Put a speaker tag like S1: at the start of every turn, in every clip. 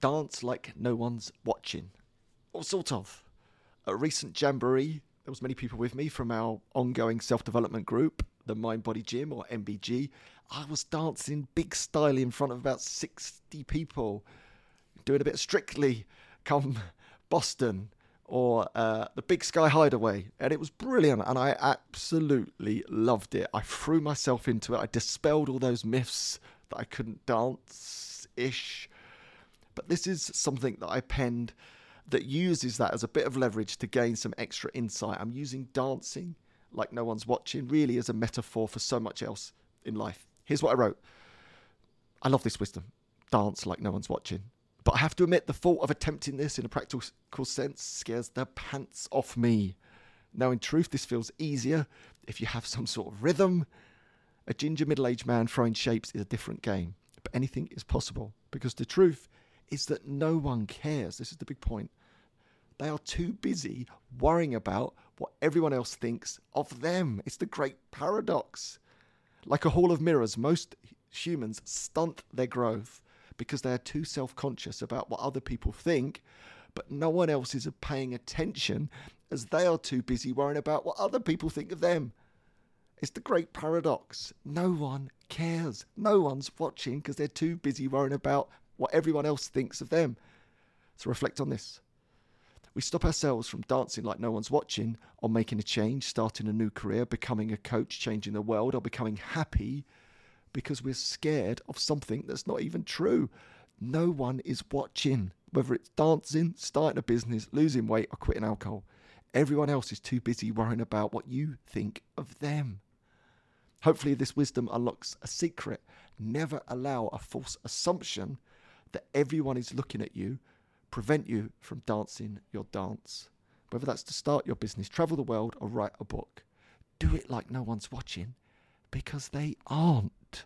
S1: dance like no one's watching. Or sort of. A recent jamboree, there was many people with me from our ongoing self-development group, the Mind Body Gym or MBG. I was dancing big style in front of about 60 people, doing a bit strictly come Boston or uh, the Big Sky Hideaway, and it was brilliant, and I absolutely loved it. I threw myself into it. I dispelled all those myths that I couldn't dance ish. But this is something that I penned that uses that as a bit of leverage to gain some extra insight. I'm using dancing like no one's watching, really as a metaphor for so much else in life. Here's what I wrote I love this wisdom dance like no one's watching. But I have to admit, the thought of attempting this in a practical sense scares the pants off me. Now, in truth, this feels easier if you have some sort of rhythm. A ginger middle aged man throwing shapes is a different game, but anything is possible because the truth is that no one cares. This is the big point. They are too busy worrying about what everyone else thinks of them. It's the great paradox. Like a hall of mirrors, most humans stunt their growth because they are too self conscious about what other people think, but no one else is paying attention as they are too busy worrying about what other people think of them. It's the great paradox. No one cares. No one's watching because they're too busy worrying about what everyone else thinks of them. So reflect on this. We stop ourselves from dancing like no one's watching, or making a change, starting a new career, becoming a coach, changing the world, or becoming happy because we're scared of something that's not even true. No one is watching, whether it's dancing, starting a business, losing weight, or quitting alcohol. Everyone else is too busy worrying about what you think of them. Hopefully, this wisdom unlocks a secret. Never allow a false assumption that everyone is looking at you prevent you from dancing your dance. Whether that's to start your business, travel the world, or write a book. Do it like no one's watching because they aren't.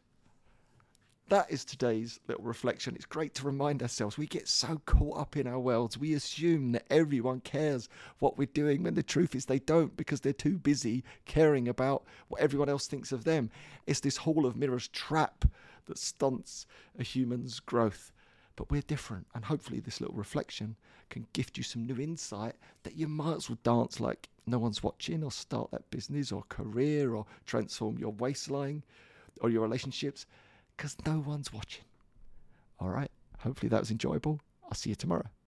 S1: That is today's little reflection. It's great to remind ourselves. We get so caught up in our worlds. We assume that everyone cares what we're doing when the truth is they don't because they're too busy caring about what everyone else thinks of them. It's this hall of mirrors trap that stunts a human's growth. But we're different, and hopefully, this little reflection can gift you some new insight that you might as well dance like no one's watching, or start that business or career, or transform your waistline or your relationships because no one's watching. All right. Hopefully that was enjoyable. I'll see you tomorrow.